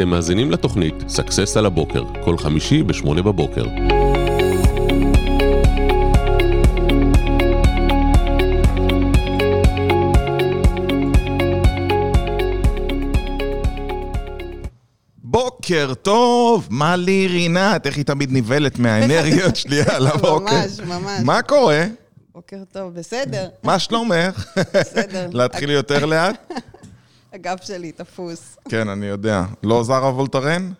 אתם מאזינים לתוכנית success על הבוקר, כל חמישי ב-8 בבוקר. בוקר טוב, מה לי רינת? איך היא תמיד נבהלת מהאנרגיות שלי על הבוקר. ממש, ממש. מה קורה? בוקר טוב, בסדר. מה שלומך? בסדר. להתחיל יותר לאט? הגב שלי תפוס. כן, אני יודע. לא זרה וולטרן?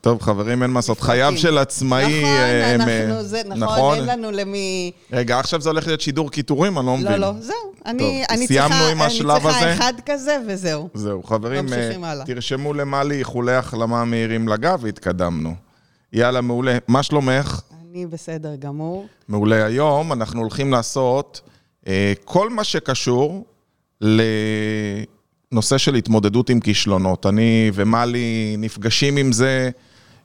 טוב, חברים, אין מה לעשות. חייו של עצמאי... נכון, הם, אנחנו, אה, זה, נכון, אין לנו למי... רגע, עכשיו זה הולך להיות שידור קיטורים? אני לא מבין. לא, לא, זהו. אני, אני סיימנו צריכה, עם השלב אני צריכה הזה? אחד כזה וזהו. זהו, חברים, אה. תרשמו למעלי איחולי החלמה מהירים לגב והתקדמנו. יאללה, מעולה. מה שלומך? אני בסדר גמור. מעולה. היום אנחנו הולכים לעשות אה, כל מה שקשור לנושא של התמודדות עם כישלונות. אני ומלי נפגשים עם זה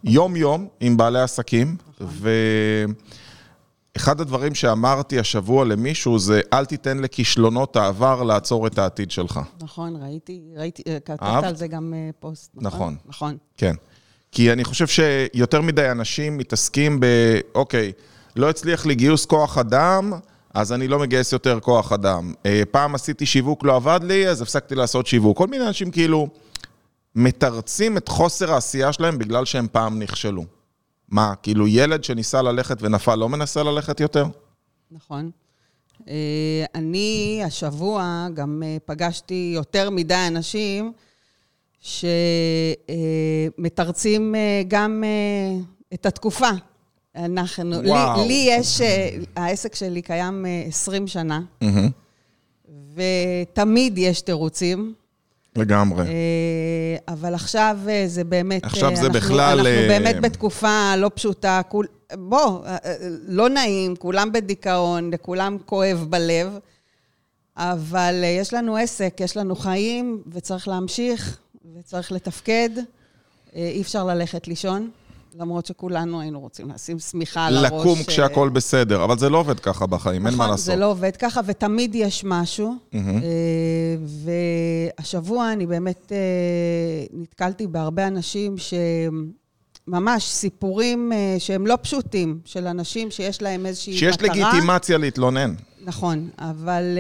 יום-יום עם בעלי עסקים, ואחד הדברים שאמרתי השבוע למישהו זה, אל תיתן לכישלונות העבר לעצור את העתיד שלך. נכון, ראיתי, ראיתי, אה, כתבת? על זה גם אה, פוסט, נכון? נכון. נכון. כן. כי אני חושב שיותר מדי אנשים מתעסקים ב, אוקיי, לא הצליח לי גיוס כוח אדם, אז אני לא מגייס יותר כוח אדם. אה, פעם עשיתי שיווק, לא עבד לי, אז הפסקתי לעשות שיווק. כל מיני אנשים כאילו מתרצים את חוסר העשייה שלהם בגלל שהם פעם נכשלו. מה, כאילו ילד שניסה ללכת ונפל לא מנסה ללכת יותר? נכון. אה, אני השבוע גם אה, פגשתי יותר מדי אנשים שמתרצים גם את התקופה. אנחנו, לי. לי יש, אה, העסק שלי קיים אה, 20 שנה, מהמם, ותמיד יש תירוצים. לגמרי. אה, אבל עכשיו אה, זה באמת... עכשיו אה, זה אנחנו- בכלל, אנחנו אה, באמת בתקופה לא פשוטה. כול- בוא, אה, אה, לא נעים, כולם בדיכאון, לכולם כואב בלב, אבל אה, יש לנו עסק, יש לנו חיים, וצריך להמשיך, וצריך לתפקד. אה, אי אפשר ללכת לישון, למרות שכולנו היינו רוצים לשים שמיכה על הראש. לקום אה, כשהכל בסדר, אבל זה לא עובד ככה בחיים, אין מה נכון, לעשות. זה לא עובד ככה, ותמיד יש משהו. מהמם. אה, והשבוע אני באמת אה, נתקלתי בהרבה אנשים שממש סיפורים אה, שהם לא פשוטים, של אנשים שיש להם איזושהי שיש מטרה. לגיטימציה להתלונן. נכון, אבל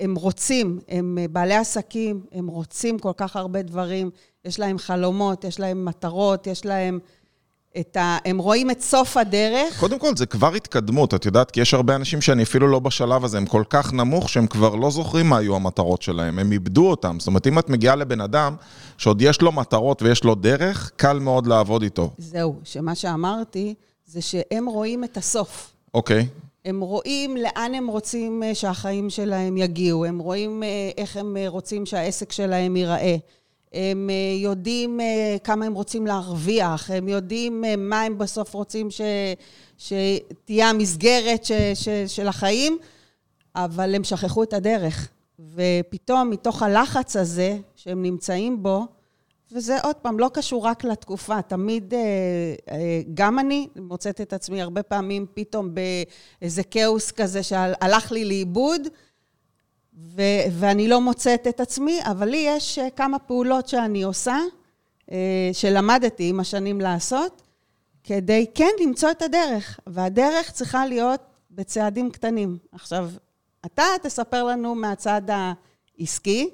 הם רוצים, הם בעלי עסקים, הם רוצים כל כך הרבה דברים, יש להם חלומות, יש להם מטרות, יש להם את ה... הם רואים את סוף הדרך. קודם כל, זה כבר התקדמות, את יודעת, כי יש הרבה אנשים שאני אפילו לא בשלב הזה, הם כל כך נמוך שהם כבר לא זוכרים מה היו המטרות שלהם, הם איבדו אותם. זאת אומרת, אם את מגיעה לבן אדם שעוד יש לו מטרות ויש לו דרך, קל מאוד לעבוד איתו. זהו, שמה שאמרתי זה שהם רואים את הסוף. אוקיי, הם רואים לאן הם רוצים אה, שהחיים שלהם יגיעו, הם רואים אה, איך הם אה, רוצים שהעסק שלהם ייראה. הם אה, יודעים אה, כמה הם רוצים להרוויח, הם יודעים אה, מה הם בסוף רוצים ש, שתהיה המסגרת ש, ש, של החיים, אבל הם שכחו את הדרך. ופתאום, מתוך הלחץ הזה שהם נמצאים בו, וזה עוד פעם, לא קשור רק לתקופה, תמיד, גם אני מוצאת את עצמי הרבה פעמים פתאום באיזה כאוס כזה שהלך לי לאיבוד, ו- ואני לא מוצאת את עצמי, אבל לי יש אה, כמה פעולות שאני עושה, אה, שלמדתי עם השנים לעשות, כדי כן למצוא את הדרך, והדרך צריכה להיות בצעדים קטנים. עכשיו, אתה תספר לנו מהצד העסקי,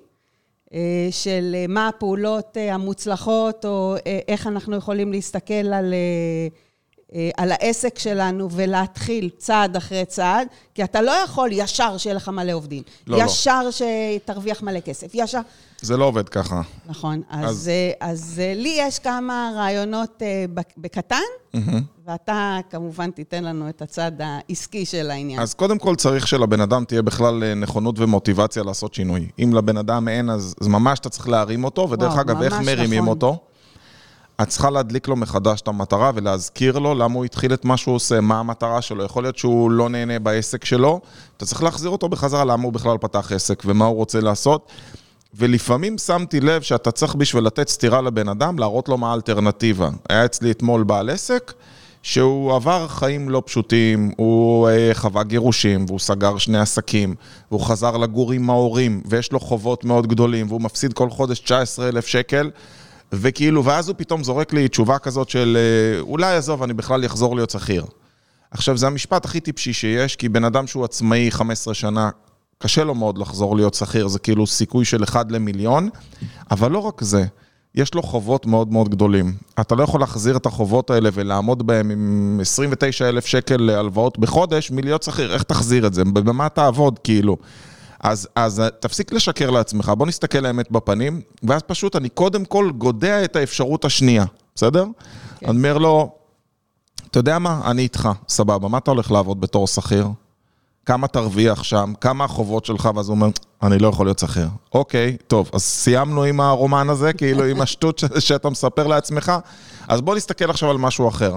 אה, של מה הפעולות המוצלחות, או איך אנחנו יכולים להסתכל על, על העסק שלנו ולהתחיל צעד אחרי צעד, כי אתה לא יכול ישר שיהיה לך מלא עובדים. לא, לא. ישר שתרוויח מלא כסף. ישר... זה לא עובד ככה. נכון. אז, אז- אז, אז אה, לי יש כמה רעיונות אה, בק- בקטן, מהמם. ואתה כמובן תיתן לנו את הצד העסקי של העניין. אז קודם כל צריך שלבן אדם תהיה בכלל אה, נכונות ומוטיבציה לעשות שינוי. אם לבן אדם אין, אז, ממש אתה צריך להרים אותו, ודרך וואו, אגב, איך מרימים נכון. אותו? את צריכה להדליק לו מחדש את המטרה ולהזכיר לו למה הוא התחיל את מה שהוא עושה, מה המטרה שלו. יכול להיות שהוא לא נהנה בעסק שלו, אתה צריך להחזיר אותו בחזרה למה הוא בכלל פתח עסק ומה הוא רוצה לעשות. ולפעמים שמתי לב שאתה צריך בשביל לתת סטירה לבן אדם, להראות לו מה האלטרנטיבה. היה אצלי אתמול בעל עסק, שהוא עבר חיים לא פשוטים, הוא אה, חווה גירושים, והוא סגר שני עסקים, והוא חזר לגור עם ההורים, ויש לו חובות מאוד גדולים, והוא מפסיד כל חודש 19,000 שקל, וכאילו, ואז הוא פתאום זורק לי תשובה כזאת של, אה, אולי עזוב, אני בכלל אחזור להיות שכיר. עכשיו, זה המשפט הכי טיפשי שיש, כי בן אדם שהוא עצמאי 15 שנה, קשה לו מאוד לחזור להיות שכיר, זה כאילו סיכוי של אחד למיליון, אבל לא רק זה. יש לו חובות מאוד מאוד גדולים. אתה לא יכול להחזיר את החובות האלה ולעמוד בהם עם 29 אלף שקל להלוואות בחודש מלהיות שכיר. איך תחזיר את זה? במה תעבוד, כאילו? אז, אז תפסיק לשקר לעצמך, בוא נסתכל לאמת בפנים, ואז פשוט אני קודם כל גודע את האפשרות השנייה, בסדר? כן. אני אומר לו, אתה יודע מה, אני איתך, סבבה, מה אתה הולך לעבוד בתור שכיר? כמה תרוויח שם, כמה החובות שלך, ואז הוא אומר, אני לא יכול להיות שכיר. אוקיי, טוב, אז סיימנו עם הרומן הזה, כאילו עם השטות שאתה מספר לעצמך, אז בוא נסתכל עכשיו על משהו אחר.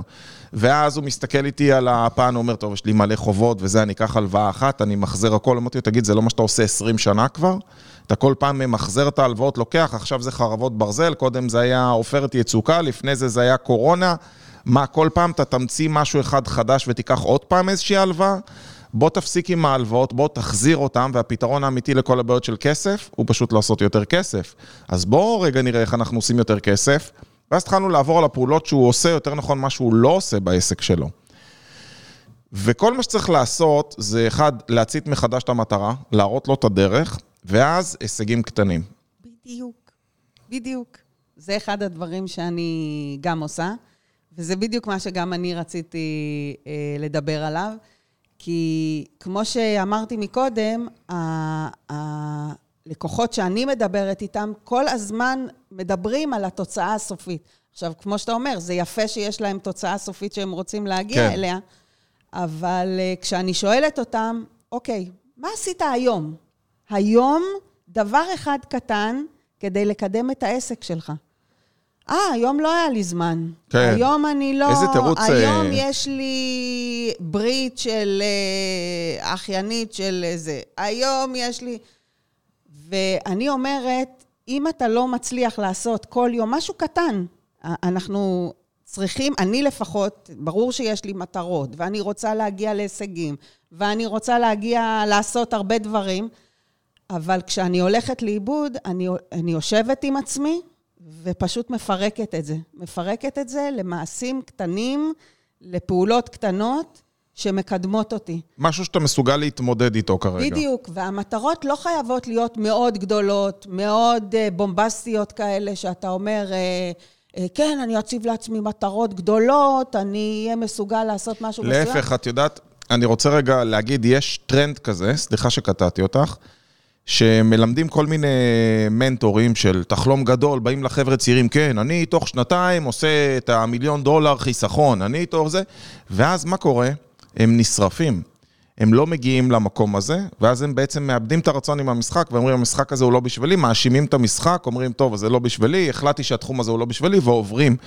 ואז הוא מסתכל איתי על הפן, הוא אומר, טוב, יש לי מלא חובות וזה, אני אקח הלוואה אחת, אני מחזר הכל, אמרתי לו, תגיד, זה לא מה שאתה עושה 20 שנה כבר? אתה כל פעם ממחזר את ההלוואות, לוקח, עכשיו זה חרבות ברזל, קודם זה היה עופרת יצוקה, לפני זה זה היה קורונה. מה, כל פעם אתה תמציא משהו אחד חדש ותיקח עוד פעם איזושהי הלוואה? בוא תפסיק עם ההלוואות, בוא תחזיר אותם, והפתרון האמיתי לכל הבעיות של כסף, הוא פשוט לעשות יותר כסף. אז בואו רגע נראה איך אנחנו עושים יותר כסף, ואז התחלנו לעבור על הפעולות שהוא עושה, יותר נכון מה שהוא לא עושה בעסק שלו. וכל מה שצריך לעשות זה, אחד, להצית מחדש את המטרה, להראות לו את הדרך, ואז הישגים קטנים. בדיוק, בדיוק. זה אחד הדברים שאני גם עושה, וזה בדיוק מה שגם אני רציתי אה, לדבר עליו. כי כמו שאמרתי מקודם, הלקוחות שאני מדברת איתם, כל הזמן מדברים על התוצאה הסופית. עכשיו, כמו שאתה אומר, זה יפה שיש להם תוצאה סופית שהם רוצים להגיע כן. אליה, אבל uh, כשאני שואלת אותם, אוקיי, מה עשית היום? היום דבר אחד קטן כדי לקדם את העסק שלך. אה, היום לא היה לי זמן. כן. היום אני לא... איזה תירוץ... היום uh... יש לי ברית של uh, אחיינית של זה. היום יש לי... ואני אומרת, אם אתה לא מצליח לעשות כל יום משהו קטן, אנחנו צריכים, אני לפחות, ברור שיש לי מטרות, ואני רוצה להגיע להישגים, ואני רוצה להגיע, לעשות הרבה דברים, אבל כשאני הולכת לאיבוד, אני, אני יושבת עם עצמי, ופשוט מפרקת את זה. מפרקת את זה למעשים קטנים, לפעולות קטנות שמקדמות אותי. משהו שאתה מסוגל להתמודד איתו כרגע. בדיוק, והמטרות לא חייבות להיות מאוד גדולות, מאוד uh, בומבסטיות כאלה, שאתה אומר, uh, uh, כן, אני אציב לעצמי מטרות גדולות, אני אהיה מסוגל לעשות משהו מסוים. להפך, את יודעת, אני רוצה רגע להגיד, יש טרנד כזה, סליחה שקטעתי אותך, שמלמדים כל מיני מנטורים של תחלום גדול, באים לחבר'ה צעירים, כן, אני תוך שנתיים עושה את המיליון דולר חיסכון, אני תוך זה, ואז מה קורה? הם נשרפים. הם לא מגיעים למקום הזה, ואז הם בעצם מאבדים את הרצון עם המשחק, ואומרים, המשחק הזה הוא לא בשבילי, מאשימים את המשחק, אומרים, טוב, זה לא בשבילי, החלטתי שהתחום הזה הוא לא בשבילי, ועוברים.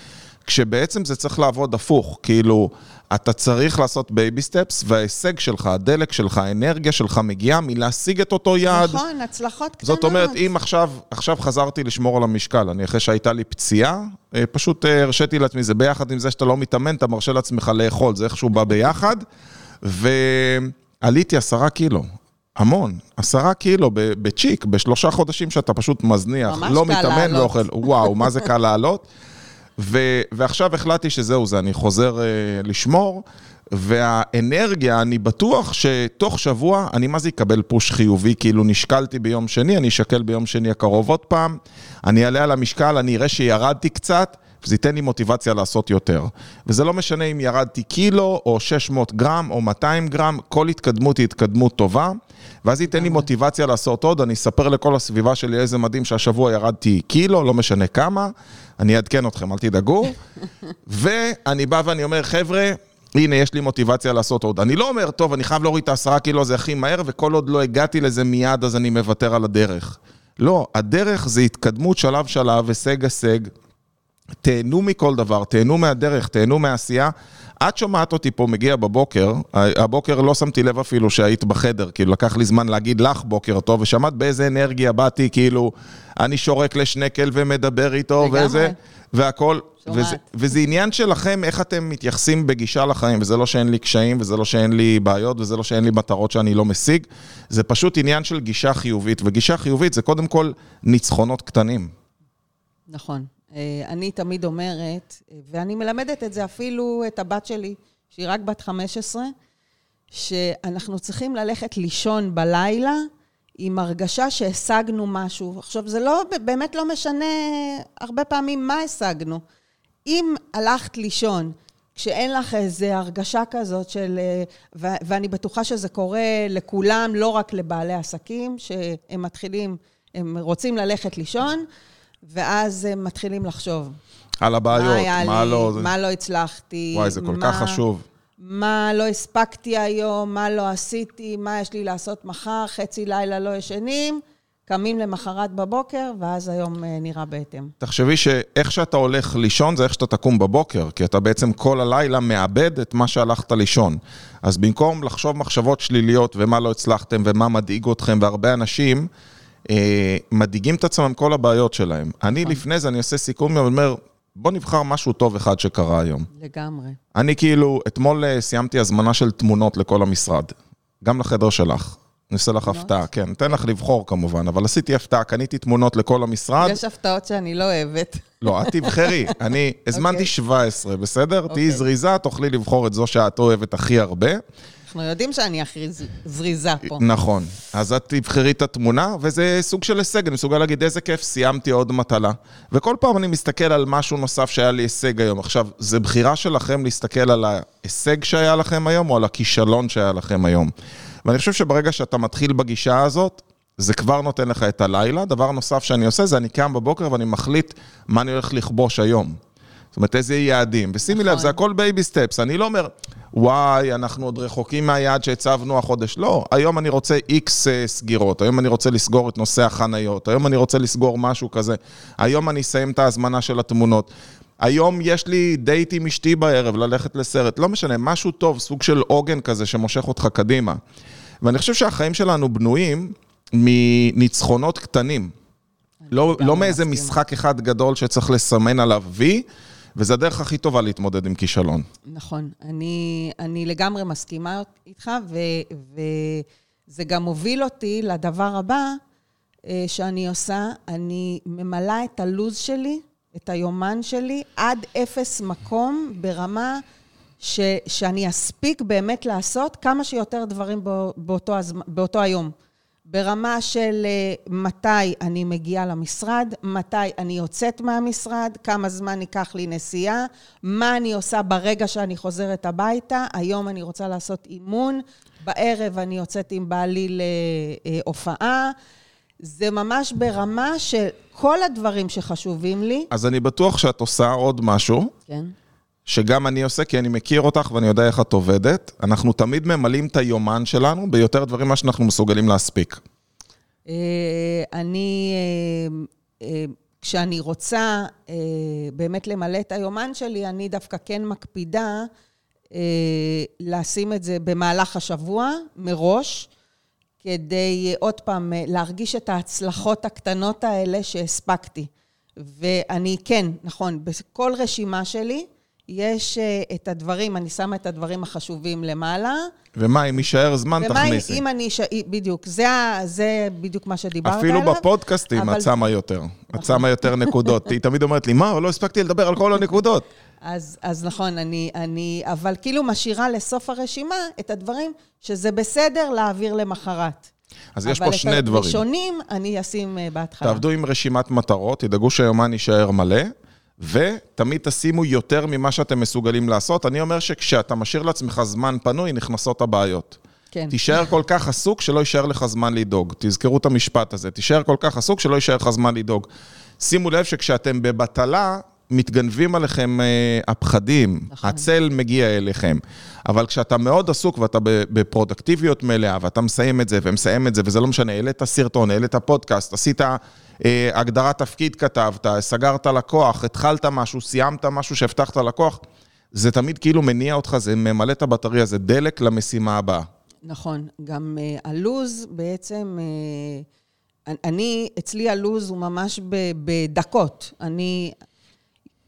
כשבעצם זה צריך לעבוד הפוך, כאילו, אתה צריך לעשות baby steps, וההישג שלך, הדלק שלך, האנרגיה שלך מגיעה מלהשיג את אותו יעד. נכון, הצלחות קטנות. זאת אומרת, אם עכשיו, עכשיו חזרתי לשמור על המשקל, אני אחרי שהייתה לי פציעה, אה, פשוט אה, הרשיתי לעצמי, זה ביחד עם זה שאתה לא מתאמן, אתה מרשה לעצמך לאכול, זה איכשהו בא ביחד, ועליתי עשרה קילו. המון, עשרה קילו בצ'יק, בשלושה חודשים שאתה פשוט מזניח, לא מתאמן ואוכל, וואו, מה זה קל לעלות. ו- ועכשיו החלטתי שזהו זה, אני חוזר uh, לשמור, והאנרגיה, אני בטוח שתוך שבוע אני מה זה אקבל פוש חיובי, כאילו נשקלתי ביום שני, אני אשקל ביום שני הקרוב עוד פעם, אני אעלה על המשקל, אני אראה שירדתי קצת. וזה ייתן לי מוטיבציה לעשות יותר. וזה לא משנה אם ירדתי קילו, או 600 גרם, או 200 גרם, כל התקדמות היא התקדמות טובה, ואז ייתן לי מוטיבציה לעשות עוד, אני אספר לכל הסביבה שלי איזה מדהים שהשבוע ירדתי קילו, לא משנה כמה, אני אעדכן אתכם, אל תדאגו. ואני בא ואני אומר, חבר'ה, הנה, יש לי מוטיבציה לעשות עוד. אני לא אומר, טוב, אני חייב להוריד את העשרה קילו הזה הכי מהר, וכל עוד לא הגעתי לזה מיד, אז אני מוותר על הדרך. לא, הדרך זה התקדמות שלב-שלב, הישג-הישג. תהנו מכל דבר, תהנו מהדרך, תהנו מהעשייה. את שומעת אותי פה מגיע בבוקר, הבוקר לא שמתי לב אפילו שהיית בחדר, כאילו לקח לי זמן להגיד לך בוקר טוב, ושמעת באיזה אנרגיה באתי, כאילו, אני שורק לשנקל ומדבר איתו, לגמרי. וזה, והכל. וזה, וזה עניין שלכם, איך אתם מתייחסים בגישה לחיים, וזה לא שאין לי קשיים, וזה לא שאין לי בעיות, וזה לא שאין לי מטרות שאני לא משיג, זה פשוט עניין של גישה חיובית, וגישה חיובית זה קודם כל ניצחונות קטנים. נכון. אה, אני תמיד אומרת, אה, ואני מלמדת את זה אפילו את הבת שלי, שהיא רק בת 15, שאנחנו צריכים ללכת לישון בלילה עם הרגשה שהשגנו משהו. עכשיו, זה לא, באמת לא משנה הרבה פעמים מה השגנו. אם הלכת לישון כשאין לך איזו הרגשה כזאת של... אה, ו- ואני בטוחה שזה קורה לכולם, לא רק לבעלי עסקים, שהם מתחילים, הם רוצים ללכת לישון, ואז הם מתחילים לחשוב. על הבעיות, היה מה לי, לא... מה לא הצלחתי. וואי, זה כל מה- כך חשוב. מה לא הספקתי היום, מה לא עשיתי, מה יש לי לעשות מחר, חצי לילה לא ישנים, קמים למחרת בבוקר, ואז היום אה, נראה בהתאם. תחשבי שאיך שאתה הולך לישון זה איך שאתה תקום בבוקר, כי אתה בעצם כל הלילה מאבד את מה שהלכת לישון. אז במקום לחשוב מחשבות שליליות ומה לא הצלחתם ומה מדאיג אתכם, והרבה אנשים אה, מדאיגים את עצמם כל הבעיות שלהם. אני לפני זה, אני עושה סיכום ואומר, בוא נבחר משהו טוב אחד שקרה היום. לגמרי. אני כאילו, אתמול אה, סיימתי הזמנה של תמונות לכל המשרד, גם לחדר שלך. אני עושה לך? הפתעה, כן. אתן לך לבחור כמובן, אבל עשיתי הפתעה, קניתי תמונות לכל המשרד. יש הפתעות שאני לא אוהבת. לא, את תבחרי. אני הזמנתי אוקיי. 17, בסדר? תהיי אוקיי. זריזה, תוכלי לבחור את זו שאת אוהבת הכי הרבה. אנחנו יודעים שאני הכי זריזה פה. נכון. אז את תבחרי את התמונה, וזה סוג של הישג, אני מסוגל להגיד איזה כיף, סיימתי עוד מטלה. וכל פעם אני מסתכל על משהו נוסף שהיה לי הישג היום. עכשיו, זה בחירה שלכם להסתכל על ההישג שהיה לכם היום, או על הכישלון שהיה לכם היום. ואני חושב שברגע שאתה מתחיל בגישה הזאת, זה כבר נותן לך את הלילה. דבר נוסף שאני עושה, זה אני קם בבוקר ואני מחליט מה אני הולך לכבוש היום. זאת אומרת, איזה יעדים. ושימי לב, נכון. זה הכל baby steps. אני לא אומר, וואי, אנחנו עוד רחוקים מהיעד שהצבנו החודש. לא, היום אני רוצה איקס אה, סגירות, היום אני רוצה לסגור את נושא החניות, היום אני רוצה לסגור משהו כזה, היום אני אסיים את ההזמנה של התמונות. היום יש לי דייט עם אשתי בערב, ללכת לסרט, לא משנה, משהו טוב, סוג של עוגן כזה שמושך אותך קדימה. ואני חושב שהחיים שלנו בנויים מניצחונות קטנים. לא, לא מאיזה מסכימה. משחק אחד גדול שצריך לסמן עליו וי, וזה הדרך הכי טובה להתמודד עם כישלון. נכון. אני, אני לגמרי מסכימה איתך, ו, וזה גם מוביל אותי לדבר הבא אה, שאני עושה. אני ממלאה את הלו"ז שלי, את היומן שלי, עד אפס מקום ברמה ש, שאני אספיק באמת לעשות כמה שיותר דברים בא, באותו, הזמ, באותו היום. ברמה של אה, מתי אני מגיעה למשרד, מתי אני יוצאת מהמשרד, כמה זמן ייקח לי נסיעה, מה אני עושה ברגע שאני חוזרת הביתה. היום אני רוצה לעשות אימון, בערב אני יוצאת עם בעלי להופעה. זה ממש ברמה של כל הדברים שחשובים לי. אז אני בטוח שאת עושה עוד משהו, כן. שגם אני עושה, כי אני מכיר אותך ואני יודע איך את עובדת. אנחנו תמיד ממלאים את היומן שלנו ביותר דברים מה שאנחנו מסוגלים להספיק. אה, אני, אה, אה, כשאני רוצה באמת למלא את היומן שלי, אני דווקא כן מקפידה לשים את זה במהלך השבוע, מראש, כדי עוד פעם להרגיש את ההצלחות הקטנות האלה שהספקתי. ואני כן, נכון, בכל רשימה שלי יש אה, את הדברים, אני שמה את הדברים החשובים למעלה. ומה, אם יישאר זמן, ומה תכניסי. אם אני... ש... בדיוק, זה, זה בדיוק מה שדיברת אפילו עליו. בפודקאסטים אבל- את שמה יותר. את שמה יותר נקודות. היא תמיד אומרת לי, מה, לא הספקתי לדבר על כל הנקודות. אז, אז נכון, אני, אני... אבל כאילו משאירה לסוף הרשימה את הדברים שזה בסדר להעביר למחרת. אז יש פה שני אבל דברים. את הראשונים אני אשים אה, בהתחלה. תעבדו עם רשימת מטרות, תדאגו שהיומן יישאר מלא, ותמיד תשימו יותר ממה שאתם מסוגלים לעשות. אני אומר שכשאתה משאיר לעצמך זמן פנוי, נכנסות הבעיות. כן. תישאר כל כך עסוק שלא יישאר לך זמן לדאוג. תזכרו את המשפט הזה. תישאר כל כך עסוק שלא יישאר לך זמן לדאוג. שימו לב שכשאתם בבטלה, מתגנבים עליכם אה, הפחדים, נכון. הצל מגיע אליכם. אבל כשאתה מאוד עסוק ואתה בפרודקטיביות מלאה, ואתה מסיים את זה ומסיים את זה, וזה לא משנה, העלית סרטון, העלית פודקאסט, עשית הגדרת תפקיד כתבת, סגרת לקוח, התחלת משהו, סיימת משהו שהבטחת ללקוח, זה תמיד כאילו מניע אותך, זה ממלא את הבטריה, זה דלק למשימה הבאה. נכון. גם uh, הלוז בעצם, uh, אני, אצלי הלוז הוא ממש ב, בדקות. אני,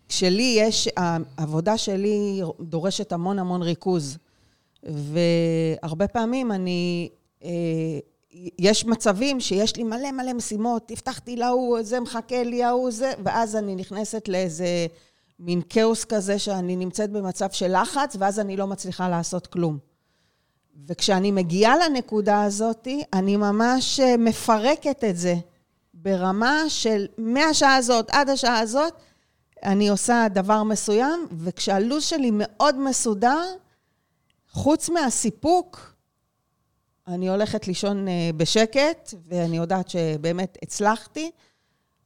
שלי יש, העבודה שלי דורשת המון המון ריכוז. והרבה פעמים אני, uh, יש מצבים שיש לי מלא מלא משימות, הבטחתי להוא, זה מחכה לי, ההוא זה, ואז אני נכנסת לאיזה מין כאוס כזה שאני נמצאת במצב של לחץ, ואז אני לא מצליחה לעשות כלום. וכשאני מגיעה לנקודה הזאת, אני ממש אה, מפרקת את זה ברמה של מהשעה הזאת עד השעה הזאת, אני עושה דבר מסוים, וכשהלו"ז שלי מאוד מסודר, חוץ מהסיפוק, אני הולכת לישון אה, בשקט, ואני יודעת שבאמת הצלחתי,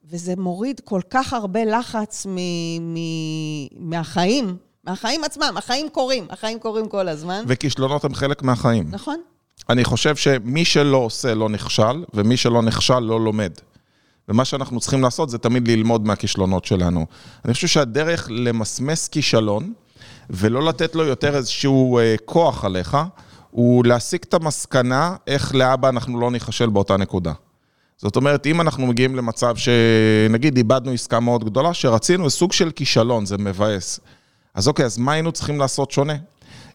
וזה מוריד כל כך הרבה לחץ מ- מ- מהחיים, מהחיים עצמם, החיים קורים, החיים קורים כל הזמן. וכישלונות הם חלק מהחיים. נכון. אני חושב שמי שלא עושה לא נכשל, ומי שלא נכשל לא לומד. ומה שאנחנו צריכים לעשות זה תמיד ללמוד מהכישלונות שלנו. אני חושב שהדרך למסמס כישלון, ולא לתת לו יותר איזשהו אה, כוח עליך, הוא להסיק את המסקנה איך להבא אנחנו לא ניכשל באותה נקודה. זאת אומרת, אם אנחנו מגיעים למצב שנגיד איבדנו עסקה מאוד גדולה, שרצינו סוג של כישלון, זה מבאס. אז אוקיי, אז מה היינו צריכים לעשות שונה?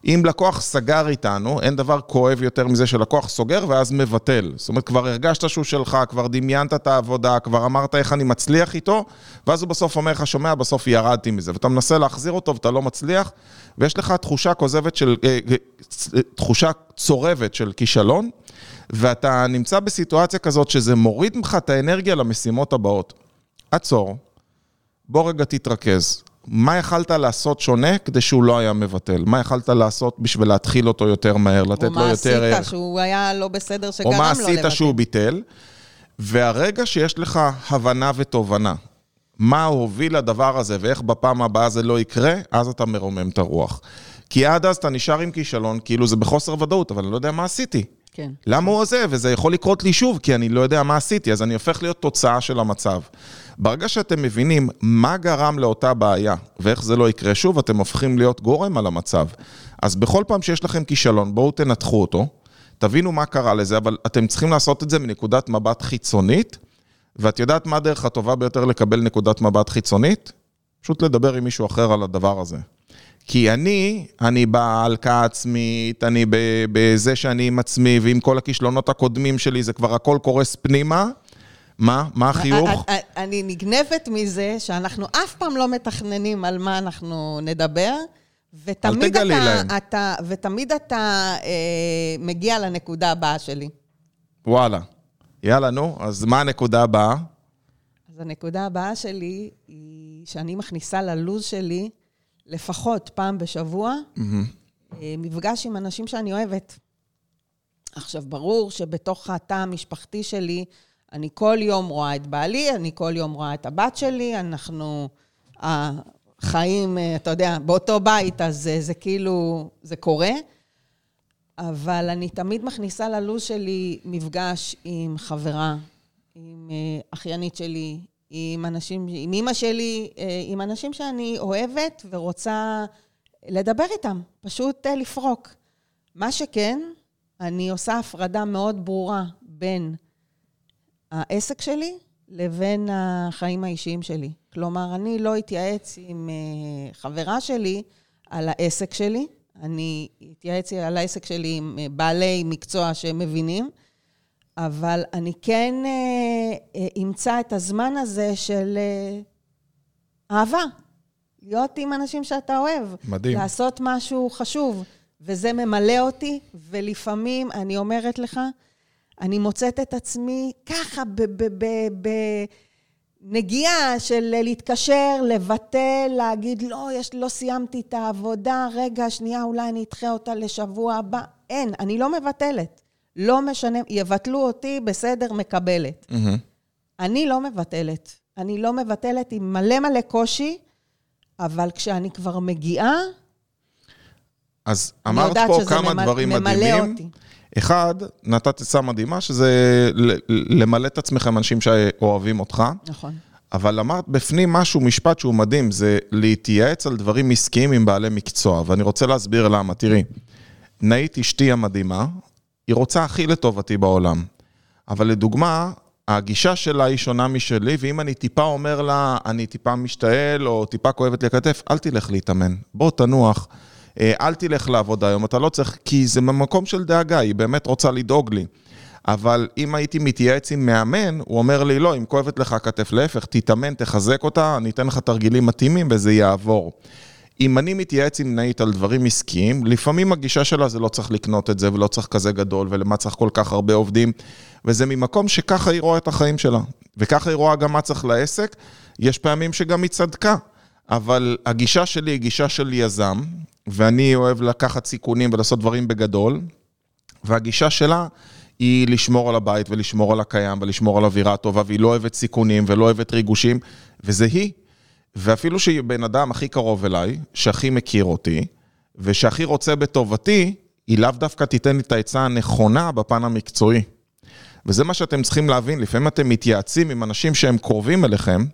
אם לקוח סגר איתנו, אין דבר כואב יותר מזה שלקוח סוגר ואז מבטל. זאת אומרת, כבר הרגשת שהוא שלך, כבר דמיינת את העבודה, כבר אמרת איך אני מצליח איתו, ואז הוא בסוף אומר לך, שומע, בסוף ירדתי מזה. ואתה מנסה להחזיר אותו ואתה לא מצליח, ויש לך תחושה כוזבת של, אה, אה, תחושה צורבת של כישלון, ואתה נמצא בסיטואציה כזאת שזה מוריד ממך את האנרגיה למשימות הבאות. עצור, בוא רגע תתרכז. מה יכלת לעשות שונה כדי שהוא לא היה מבטל? מה יכלת לעשות בשביל להתחיל אותו יותר מהר, לתת לו יותר ערך? או מה עשית שהוא היה לא בסדר שגרם לו לבטל? או מה עשית שהוא ביטל? והרגע שיש לך הבנה ותובנה, מה הוביל לדבר הזה ואיך בפעם הבאה זה לא יקרה, אז אתה מרומם את הרוח. כי עד אז אתה נשאר עם כישלון, כאילו זה בחוסר ודאות, אבל אני לא יודע מה עשיתי. כן. למה הוא עוזב? וזה יכול לקרות לי שוב, כי אני לא יודע מה עשיתי, אז אני הופך להיות תוצאה של המצב. ברגע שאתם מבינים מה גרם לאותה בעיה ואיך זה לא יקרה שוב, אתם הופכים להיות גורם על המצב. אז בכל פעם שיש לכם כישלון, בואו תנתחו אותו, תבינו מה קרה לזה, אבל אתם צריכים לעשות את זה מנקודת מבט חיצונית, ואת יודעת מה הדרך הטובה ביותר לקבל נקודת מבט חיצונית? פשוט לדבר עם מישהו אחר על הדבר הזה. כי אני, אני בהלקאה עצמית, אני בזה שאני עם עצמי, ועם כל הכישלונות הקודמים שלי, זה כבר הכל קורס פנימה. מה? מה החיוך? אני נגנבת מזה שאנחנו אף פעם לא מתכננים על מה אנחנו נדבר, ותמיד אתה, להם. אתה, ותמיד אתה אה, מגיע לנקודה הבאה שלי. וואלה. יאללה, נו, אז מה הנקודה הבאה? אז הנקודה הבאה שלי היא שאני מכניסה ללו"ז שלי לפחות פעם בשבוע, mm-hmm. מפגש עם אנשים שאני אוהבת. עכשיו, ברור שבתוך התא המשפחתי שלי, אני כל יום רואה את בעלי, אני כל יום רואה את הבת שלי, אנחנו החיים, אה, אתה יודע, באותו בית, אז זה, זה כאילו, זה קורה. אבל אני תמיד מכניסה ללו"ז שלי מפגש עם חברה, עם אה, אחיינית שלי, עם אנשים, עם אימא שלי, אה, עם אנשים שאני אוהבת ורוצה לדבר איתם, פשוט לפרוק. מה שכן, אני עושה הפרדה מאוד ברורה בין העסק שלי לבין החיים האישיים שלי. כלומר, אני לא אתייעץ עם אה, חברה שלי על העסק שלי, אני אתייעץ על העסק שלי עם אה, בעלי מקצוע שמבינים, אבל אני כן אה, אמצא את הזמן הזה של אהבה. להיות עם אנשים שאתה אוהב. מדהים. לעשות משהו חשוב. וזה ממלא אותי, ולפעמים, אני אומרת לך, אני מוצאת את עצמי ככה בנגיעה של להתקשר, לבטל, להגיד, לא, יש, לא סיימתי את העבודה, רגע, שנייה, אולי אני אדחה אותה לשבוע הבא. אין, אני לא מבטלת. לא משנה, יבטלו אותי, בסדר, מקבלת. Mm-hmm. אני לא מבטלת. אני לא מבטלת עם מלא מלא קושי, אבל כשאני כבר מגיעה, אז אמרת פה כמה ממ... דברים מדהימים. אותי. אחד, נתת עצה מדהימה, שזה למלא את עצמכם אנשים שאוהבים אותך. נכון. אבל אמרת בפנים משהו, משפט שהוא מדהים, זה להתייעץ על דברים עסקיים עם בעלי מקצוע, ואני רוצה להסביר למה. תראי, נאית אשתי המדהימה, היא רוצה הכי לטובתי בעולם. אבל לדוגמה, הגישה שלה היא שונה משלי, ואם אני טיפה אומר לה, אני טיפה משתעל, או טיפה כואבת לי הכתף, אל תלך להתאמן, בוא תנוח, אל תלך לעבוד היום, אתה לא צריך, כי זה ממקום של דאגה, היא באמת רוצה לדאוג לי. אבל אם הייתי מתייעץ עם מאמן, הוא אומר לי, לא, אם כואבת לך הכתף, להפך, תתאמן, תחזק אותה, אני אתן לך תרגילים מתאימים וזה יעבור. אם אני מתייעץ עם נאית על דברים עסקיים, לפעמים הגישה שלה זה לא צריך לקנות את זה ולא צריך כזה גדול ולמה צריך כל כך הרבה עובדים, וזה ממקום שככה היא רואה את החיים שלה, וככה היא רואה גם מה צריך לעסק. יש פעמים שגם היא צדקה, אבל הגישה שלי היא גישה של יזם, ואני אוהב לקחת סיכונים ולעשות דברים בגדול, והגישה שלה היא לשמור על הבית ולשמור על הקיים ולשמור על אווירה טובה, והיא לא אוהבת סיכונים ולא אוהבת ריגושים, וזה היא. ואפילו שהיא בן אדם הכי קרוב אליי, שהכי מכיר אותי, ושהכי רוצה בטובתי, היא לאו דווקא תיתן לי את העצה הנכונה בפן המקצועי. וזה מה שאתם צריכים להבין, לפעמים אתם מתייעצים עם אנשים שהם קרובים אליכם,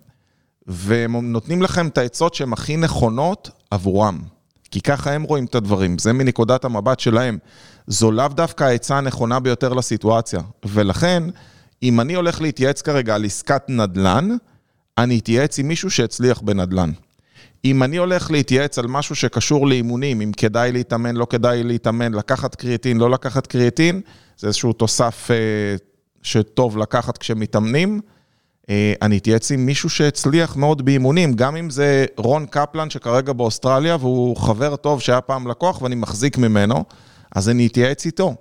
והם נותנים לכם את העצות שהן הכי נכונות עבורם. כי ככה הם רואים את הדברים, זה מנקודת המבט שלהם. זו לאו דווקא העצה הנכונה ביותר לסיטואציה. ולכן, אם אני הולך להתייעץ כרגע על עסקת נדל"ן, אני אתייעץ עם מישהו שהצליח בנדל"ן. אם אני הולך להתייעץ על משהו שקשור לאימונים, אם כדאי להתאמן, לא כדאי להתאמן, לקחת קריאטין, לא לקחת קריאטין, זה איזשהו תוסף אה, שטוב לקחת כשמתאמנים. אה, אני אתייעץ עם מישהו שהצליח מאוד באימונים, גם אם זה רון קפלן שכרגע באוסטרליה, והוא חבר טוב שהיה פעם לקוח ואני מחזיק ממנו, אז אני אתייעץ איתו.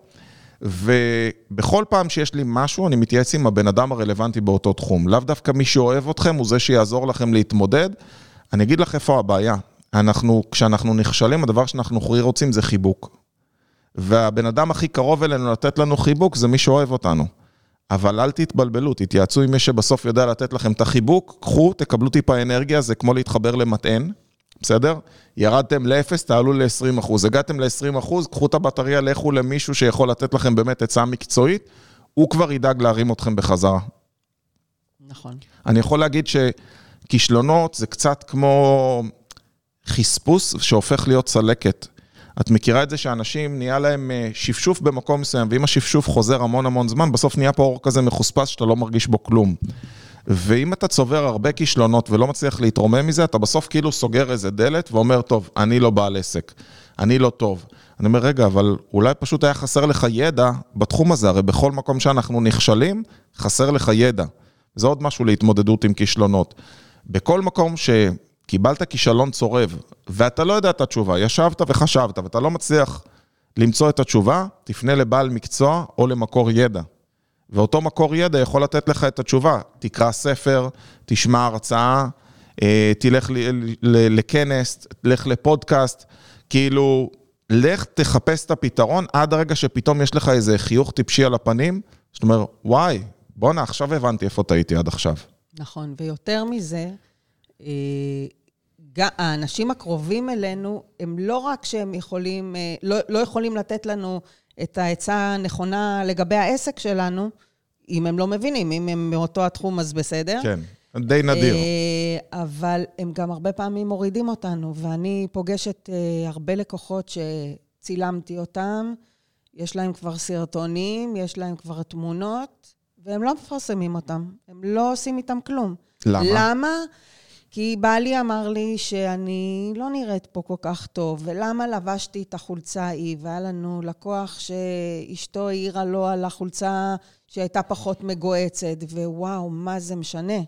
ובכל פעם שיש לי משהו, אני מתייעץ עם הבן אדם הרלוונטי באותו תחום. לאו דווקא מי שאוהב אתכם הוא זה שיעזור לכם להתמודד. אני אגיד לך איפה הבעיה. אנחנו, כשאנחנו נכשלים, הדבר שאנחנו הכי רוצים זה חיבוק. והבן אדם הכי קרוב אלינו לתת לנו חיבוק זה מי שאוהב אותנו. אבל אל תתבלבלו, תתייעצו עם מי שבסוף יודע לתת לכם את החיבוק, קחו, תקבלו טיפה אנרגיה, זה כמו להתחבר למטען, בסדר? ירדתם ל-0, תעלו ל-20%. הגעתם ל-20%, קחו את הבטריה, לכו למישהו שיכול לתת לכם באמת עצה מקצועית, הוא כבר ידאג להרים אתכם בחזרה. נכון. אני יכול להגיד שכישלונות זה קצת כמו חספוס שהופך להיות צלקת. את מכירה את זה שאנשים, נהיה להם אה, שפשוף במקום מסוים, ואם השפשוף חוזר המון המון זמן, בסוף נהיה פה אור כזה מחוספס שאתה לא מרגיש בו כלום. ואם אתה צובר הרבה כישלונות ולא מצליח להתרומם מזה, אתה בסוף כאילו סוגר איזה דלת ואומר, טוב, אני לא בעל עסק, אני לא טוב. אני אומר, רגע, אבל אולי פשוט היה חסר לך ידע בתחום הזה, הרי בכל מקום שאנחנו נכשלים, חסר לך ידע. זה עוד משהו להתמודדות עם כישלונות. בכל מקום שקיבלת כישלון צורב, ואתה לא יודע את התשובה, ישבת וחשבת, ואתה לא מצליח למצוא את התשובה, תפנה לבעל מקצוע או למקור ידע. ואותו מקור ידע יכול לתת לך את התשובה. תקרא ספר, תשמע הרצאה, אה, תלך לכנס, תלך לפודקאסט, כאילו, לך תחפש את הפתרון עד הרגע שפתאום יש לך איזה חיוך טיפשי על הפנים, זאת אומרת, וואי, בואנה, עכשיו הבנתי איפה טעיתי עד עכשיו. נכון, ויותר מזה, אה, האנשים הקרובים אלינו, הם לא רק שהם יכולים, אה, לא, לא יכולים לתת לנו את העצה הנכונה לגבי העסק שלנו, אם הם לא מבינים, אם הם מאותו התחום, אז בסדר. כן, די נדיר. אה, אבל הם גם הרבה פעמים מורידים אותנו, ואני פוגשת הרבה לקוחות שצילמתי אותם, יש להם כבר סרטונים, יש להם כבר תמונות, והם לא מפרסמים אותם, הם לא עושים איתם כלום. למה? למה? כי בעלי אמר לי שאני לא נראית פה כל כך טוב, ולמה לבשתי את החולצה ההיא, והיה לנו לקוח שאשתו העירה לו על החולצה שהייתה פחות מגועצת, ווואו, מה זה משנה?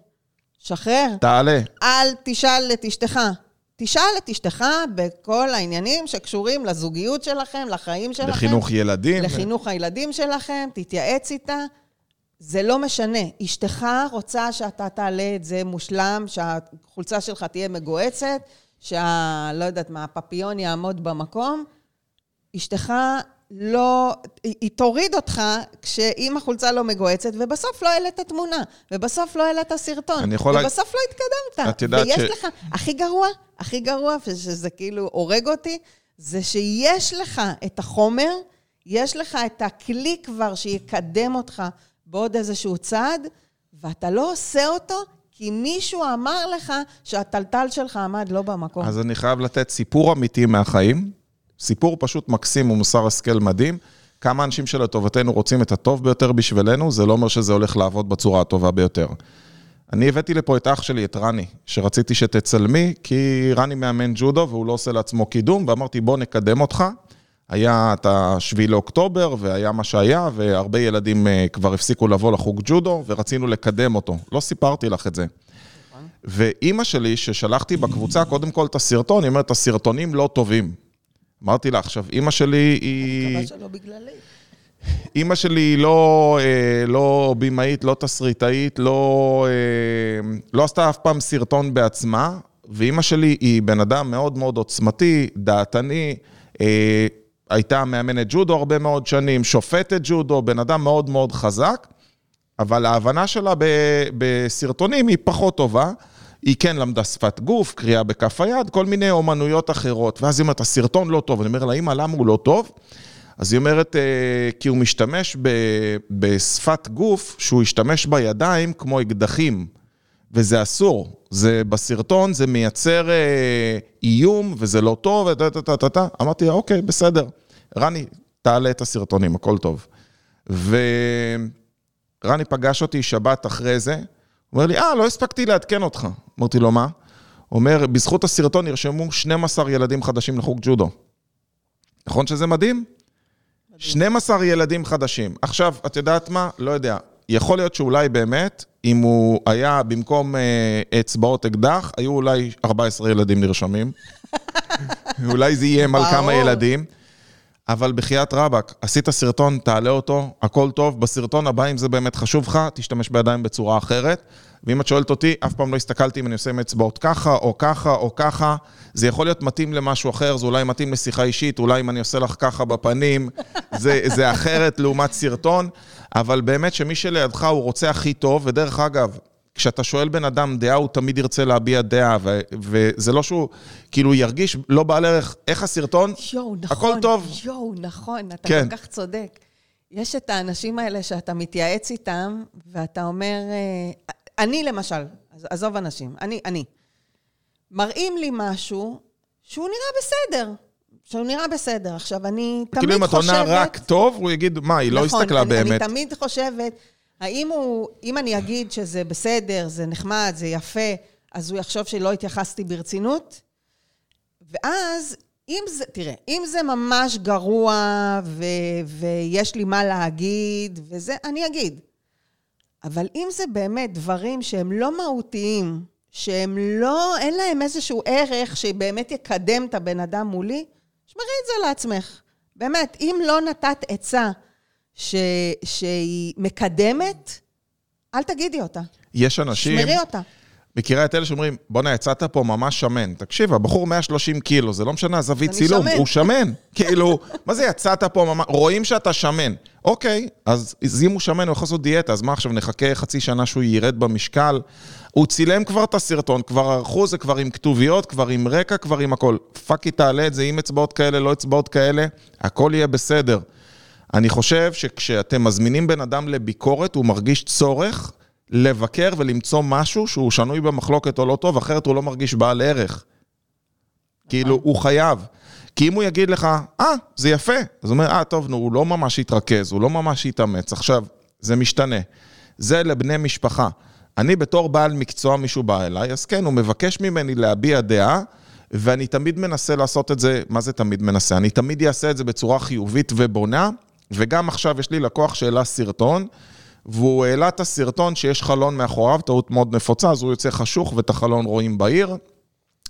שחרר. תעלה. אל תשאל את אשתך. תשאל את אשתך בכל העניינים שקשורים לזוגיות שלכם, לחיים שלכם. לחינוך ילדים. לחינוך הילדים שלכם, תתייעץ איתה. זה לא משנה. אשתך רוצה שאתה תעלה את זה מושלם, שהחולצה שלך תהיה מגועצת, שה... לא יודעת מה, הפפיון יעמוד במקום. אשתך לא... היא תוריד אותך כשאם החולצה לא מגועצת, ובסוף לא העלית תמונה, ובסוף לא העלית סרטון. ובסוף לא התקדמת. את יודעת ויש ש... לך, הכי גרוע, הכי גרוע, ושזה כאילו הורג אותי, זה שיש לך את החומר, יש לך את הכלי כבר שיקדם אותך בעוד איזשהו צעד, ואתה לא עושה אותו כי מישהו אמר לך שהטלטל שלך עמד לא במקום. אז אני חייב לתת סיפור אמיתי מהחיים, סיפור פשוט מקסים ומוסר השכל מדהים. כמה אנשים שלטובתנו רוצים את הטוב ביותר בשבילנו, זה לא אומר שזה הולך לעבוד בצורה הטובה ביותר. אני הבאתי לפה את אח שלי, את רני, שרציתי שתצלמי, כי רני מאמן ג'ודו והוא לא עושה לעצמו קידום, ואמרתי, בוא נקדם אותך. היה את השביעי לאוקטובר, והיה מה שהיה, והרבה ילדים אה, כבר הפסיקו לבוא לחוג ג'ודו, ורצינו לקדם אותו. לא סיפרתי לך את זה. ואימא שלי, ששלחתי בקבוצה קודם כל את הסרטון, היא אומרת, הסרטונים לא טובים. אמרתי לה, עכשיו, אימא שלי היא... מקווה שלא בגללי. אימא שלי היא לא, אה, לא בימאית, לא תסריטאית, לא, אה, לא עשתה אף פעם סרטון בעצמה, ואימא שלי היא בן אדם מאוד מאוד עוצמתי, דעתני, אה, הייתה מאמנת ג'ודו הרבה מאוד שנים, שופטת ג'ודו, בן אדם מאוד מאוד חזק, אבל ההבנה שלה ב- בסרטונים היא פחות טובה. היא כן למדה שפת גוף, קריאה בכף היד, כל מיני אומנויות אחרות. ואז היא אומרת, הסרטון לא טוב. אני אומר לה, אמא, למה הוא לא טוב? אז היא אומרת, אה, כי הוא משתמש ב- בשפת גוף שהוא השתמש בידיים כמו אקדחים, וזה אסור. זה בסרטון, זה מייצר אה, איום, וזה לא טוב, וטה טה טה טה טה. אמרתי, אוקיי, בסדר. רני, תעלה את הסרטונים, הכל טוב. ורני פגש אותי שבת אחרי זה, אומר לי, אה, לא הספקתי לעדכן אותך. אמרתי לו, מה? אומר, בזכות הסרטון נרשמו 12 ילדים חדשים לחוג ג'ודו. נכון שזה מדהים? 12 ילדים חדשים. עכשיו, את יודעת מה? לא יודע. יכול להיות שאולי באמת, אם הוא היה במקום אה, אצבעות אקדח, היו אולי 14 ילדים נרשמים. אולי זה איים על כמה. ילדים. אבל בחייאת רבאק, עשית סרטון, תעלה אותו, הכל טוב. בסרטון הבא, אם זה באמת חשוב לך, תשתמש בידיים בצורה אחרת. ואם את שואלת אותי, אף פעם לא הסתכלתי אם אני עושה עם אצבעות ככה, או ככה, או ככה. זה יכול להיות מתאים למשהו אחר, זה אולי מתאים לשיחה אישית, אולי אם אני עושה לך ככה בפנים, זה, זה אחרת לעומת סרטון. אבל באמת שמי שלידך הוא רוצה הכי טוב, ודרך אגב, כשאתה שואל בן אדם דעה, הוא תמיד ירצה להביע דעה, ו- וזה לא שהוא כאילו ירגיש לא בעל ערך, איך הסרטון? יואו, נכון. הכל טוב. יואו, נכון, אתה כן. כל כך צודק. יש את האנשים האלה שאתה מתייעץ איתם, ואתה אומר, אה, אני למשל, עז- עזוב אנשים, אני, אני. מראים לי משהו שהוא נראה בסדר. שהוא נראה בסדר. עכשיו, אני תמיד כאילו אם את חושבת... עונה רק טוב, הוא יגיד, מה, היא לא נכון, הסתכלה אני, באמת. אני תמיד חושבת, האם הוא, אם אני אגיד שזה בסדר, זה נחמד, זה יפה, אז הוא יחשוב שלא התייחסתי ברצינות? ואז, אם זה, תראה, אם זה ממש גרוע ו, ויש לי מה להגיד, וזה, אני אגיד. אבל אם זה באמת דברים שהם לא מהותיים, שהם לא, אין להם איזשהו ערך שבאמת יקדם את הבן אדם מולי, שמרי את זה לעצמך. באמת, אם לא נתת עצה ש, שהיא מקדמת, אל תגידי אותה. יש אנשים, שמרי אותה. מכירה את אלה שאומרים, בואנה, יצאת פה ממש שמן. תקשיב, הבחור 130 קילו, זה לא משנה, הזווית אני צילום, שמן. הוא שמן. כאילו, מה זה יצאת פה ממש, רואים שאתה שמן. אוקיי, אז אז אם הוא שמן, הוא יכול לעשות דיאטה, אז מה עכשיו, נחכה חצי שנה שהוא ירד במשקל? הוא צילם כבר את הסרטון, כבר ערכו, זה כבר עם כתוביות, כבר עם רקע, כבר עם הכל. פאקי, תעלה את זה עם אצבעות כאלה, לא אצבעות כאלה, הכל יהיה בסדר. אני חושב שכשאתם מזמינים בן אדם לביקורת, הוא מרגיש צורך לבקר ולמצוא משהו שהוא שנוי במחלוקת או לא טוב, אחרת הוא לא מרגיש בעל ערך. כאילו, הוא חייב. כי אם הוא יגיד לך, אה, זה יפה, אז הוא אומר, אה, טוב, נו, הוא לא ממש יתרכז, הוא לא ממש יתאמץ. עכשיו, זה משתנה. זה לבני משפחה. אני בתור בעל מקצוע, מישהו בא אליי, אז כן, הוא מבקש ממני להביע דעה, ואני תמיד מנסה לעשות את זה, מה זה תמיד מנסה? אני תמיד אעשה את זה בצורה חיובית ובונה, וגם עכשיו יש לי לקוח שהעלה סרטון, והוא העלה את הסרטון שיש חלון מאחוריו, טעות מאוד נפוצה, אז הוא יוצא חשוך ואת החלון רואים בעיר,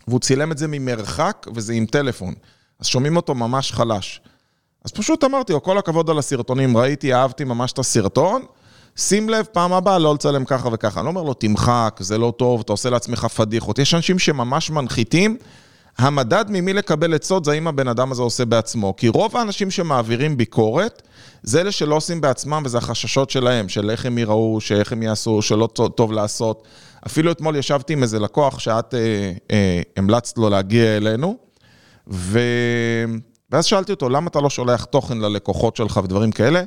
והוא צילם את זה ממרחק, וזה עם טלפון. אז שומעים אותו ממש חלש. אז פשוט אמרתי לו, כל הכבוד על הסרטונים, ראיתי, אהבתי ממש את הסרטון, שים לב, פעם הבאה לא לצלם ככה וככה. אני לא אומר לו, תמחק, זה לא טוב, אתה עושה לעצמך פדיחות. יש אנשים שממש מנחיתים. המדד ממי לקבל עצות זה האם הבן אדם הזה עושה בעצמו. כי רוב האנשים שמעבירים ביקורת, זה אלה שלא עושים בעצמם, וזה החששות שלהם, של איך הם יראו, שאיך הם יעשו, שלא טוב- לעשות. אפילו אתמול ישבתי עם איזה לקוח שאת אה, אה, המלצת לו להגיע אלינו, ו... ואז שאלתי אותו, למה אתה לא שולח תוכן ללקוחות שלך ודברים כאלה?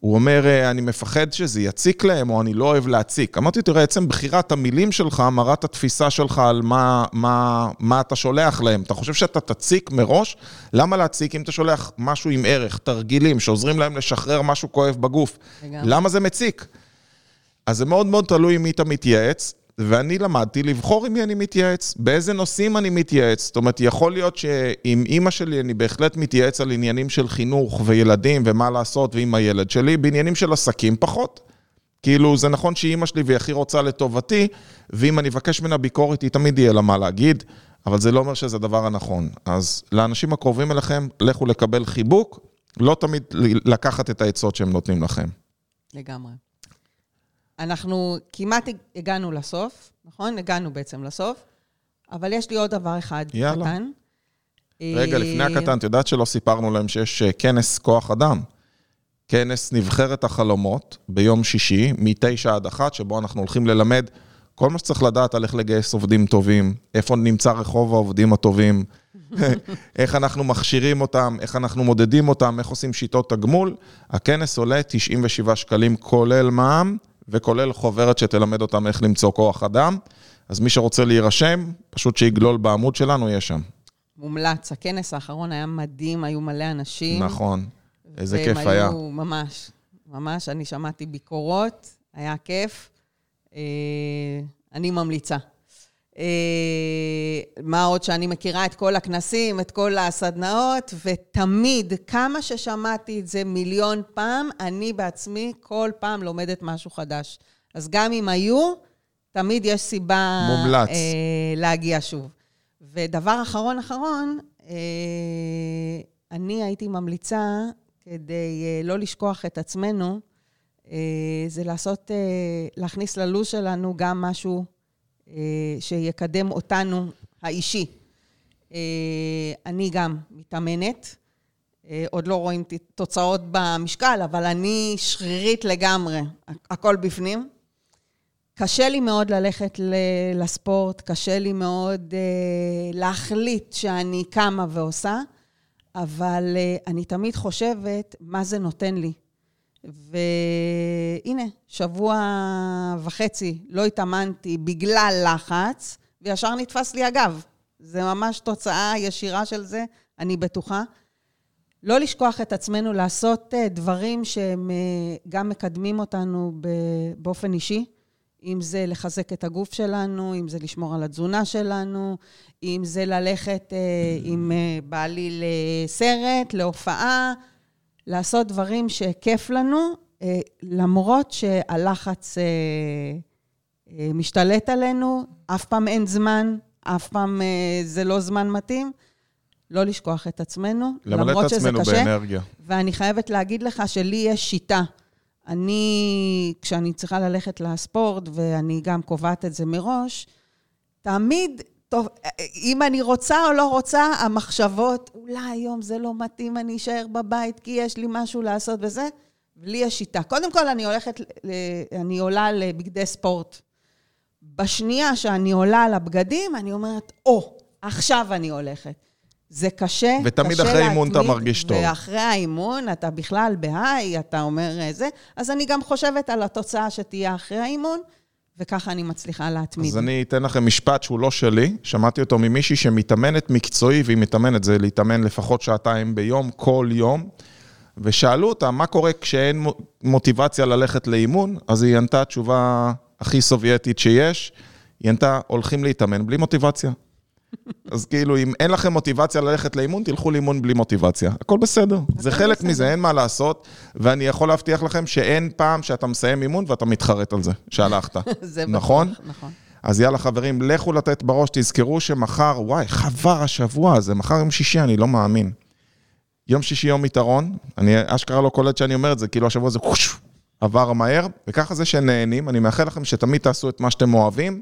הוא אומר, "אה, אני מפחד שזה יציק להם, או אני לא אוהב להציק. אמרתי, תראה, עצם בחירת המילים שלך מראה את התפיסה שלך על מה, מה, מה אתה שולח להם. אתה חושב שאתה תציק מראש? למה להציק אם אתה שולח משהו עם ערך, תרגילים, שעוזרים להם לשחרר משהו כואב בגוף? לגמרי. למה זה מציק? אז זה מאוד מאוד תלוי עם מי אתה מתייעץ, ואני למדתי לבחור עם מי אני מתייעץ, באיזה נושאים אני מתייעץ. זאת אומרת, יכול להיות שעם אימא שלי אני בהחלט מתייעץ על עניינים של חינוך וילדים ומה לעשות ועם הילד שלי, בעניינים של עסקים פחות. כאילו, זה נכון שאימא שלי והיא הכי רוצה לטובתי, ואם אני אבקש ממנה ביקורת, היא תמיד יהיה לה מה להגיד, אבל זה לא אומר שזה הדבר הנכון. אז לאנשים הקרובים אליכם, לכו לקבל חיבוק, לא תמיד לקחת את העצות שהם נותנים לכם. לגמרי. אנחנו כמעט הגענו לסוף, נכון? הגענו בעצם לסוף, אבל יש לי עוד דבר אחד יאללה. קטן. רגע, לפני אה, הקטן, את יודעת שלא סיפרנו להם שיש אה, כנס כוח אדם. כנס נבחרת החלומות ביום שישי, מ-9 עד 1, שבו אנחנו הולכים ללמד כל מה שצריך לדעת על איך לגייס עובדים טובים, איפה נמצא רחוב העובדים הטובים, איך אנחנו מכשירים אותם, איך אנחנו מודדים אותם, איך עושים שיטות תגמול. הכנס עולה 97 שקלים, כולל מע"מ, וכולל חוברת שתלמד אותם איך למצוא כוח אדם. אז מי שרוצה להירשם, פשוט שיגלול בעמוד שלנו, יהיה שם. מומלץ. הכנס האחרון היה מדהים, היו מלא אנשים. נכון. איזה והם כיף היה. היו ממש, ממש, אני שמעתי ביקורות, היה כיף. אה, אני ממליצה. אה, מה עוד שאני מכירה את כל הכנסים, את כל הסדנאות, ותמיד, כמה ששמעתי את זה מיליון פעם, אני בעצמי כל פעם לומדת משהו חדש. אז גם אם היו, תמיד יש סיבה... מומלץ. אה, להגיע שוב. ודבר אחרון אחרון, אה, אני הייתי ממליצה, כדי אה, לא לשכוח את עצמנו, אה, זה לעשות, אה, להכניס ללו"ז שלנו גם משהו שיקדם אותנו האישי. אה, אני גם מתאמנת, אה, עוד לא רואים תוצאות במשקל, אבל אני שרירית לגמרי, הכל בפנים. קשה לי מאוד ללכת לספורט, קשה לי מאוד אה, להחליט שאני קמה ועושה, אבל אה, אני תמיד חושבת מה זה נותן לי. והנה, שבוע וחצי לא התאמנתי בגלל לחץ, וישר נתפס לי הגב. זה ממש תוצאה ישירה של זה, אני בטוחה. לא לשכוח את עצמנו לעשות אה, דברים שהם אה, גם מקדמים אותנו באופן אישי, אם זה לחזק את הגוף שלנו, אם זה לשמור על התזונה שלנו, אם זה ללכת אה, עם בעלי לסרט, להופעה, לעשות דברים שכיף לנו, אה, למרות שהלחץ אה, אה, משתלט עלינו, אף פעם אין זמן, אף פעם זה לא זמן מתאים. לא לשכוח את עצמנו, למלא למרות את שזה עצמנו קשה. באנרגיה. ואני חייבת להגיד לך שלי יש שיטה. אני, כשאני צריכה ללכת לספורט, ואני גם קובעת את זה מראש, תמיד, טוב, אם אני רוצה או לא רוצה, המחשבות, אולי היום זה לא מתאים, אני אשאר בבית כי יש לי משהו לעשות וזה, ולי יש שיטה. קודם כל, אני הולכת, אני עולה לבגדי ספורט. בשנייה שאני עולה על הבגדים, אני אומרת, או, עכשיו אני הולכת. זה קשה, ותמיד קשה אחרי אימון אתה להתמיד, מרגיש טוב. ואחרי האימון אתה בכלל בהיי, אתה אומר אה, זה, אז אני גם חושבת על התוצאה שתהיה אחרי האימון, וככה אני מצליחה להתמיד. אז אני אתן לכם משפט שהוא לא שלי, שמעתי אותו ממישהי שמתאמנת מקצועי, והיא מתאמנת, זה להתאמן לפחות שעתיים ביום, כל יום, ושאלו אותה, מה קורה כשאין מו- מוטיבציה ללכת לאימון? אז היא ענתה תשובה הכי סובייטית שיש, היא ענתה, הולכים להתאמן בלי מוטיבציה. אז כאילו, אם אין לכם מוטיבציה ללכת לאימון, תלכו לאימון בלי מוטיבציה. הכל בסדר. זה חלק בסדר. מזה, אין מה לעשות, ואני יכול להבטיח לכם שאין פעם שאתה מסיים אימון ואתה מתחרט על זה, שהלכת. זה בטוח, נכון? נכון. אז יאללה חברים, לכו לתת בראש, תזכרו שמחר, וואי, עבר השבוע הזה, מחר יום שישי, אני לא מאמין. יום שישי יום יתרון, אני אשכרה לא קולט שאני אומר את זה, כאילו השבוע הזה עבר מהר, וככה זה שנהנים, אני מאחל לכם שתמיד תעשו את מה שאתם אוהבים,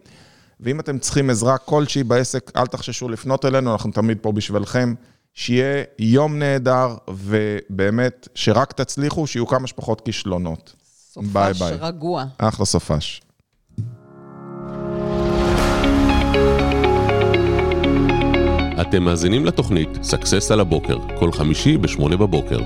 ואם אתם צריכים עזרה כלשהי בעסק, אל תחששו לפנות אלינו, אנחנו תמיד פה בשבילכם. שיהיה יום נהדר, ובאמת, שרק תצליחו, שיהיו כמה שפחות כישלונות. ביי, סופש ביי. רגוע. אחלה סופש. אתם מאזינים לתוכנית Success על הבוקר, כל חמישי ב-8 בבוקר.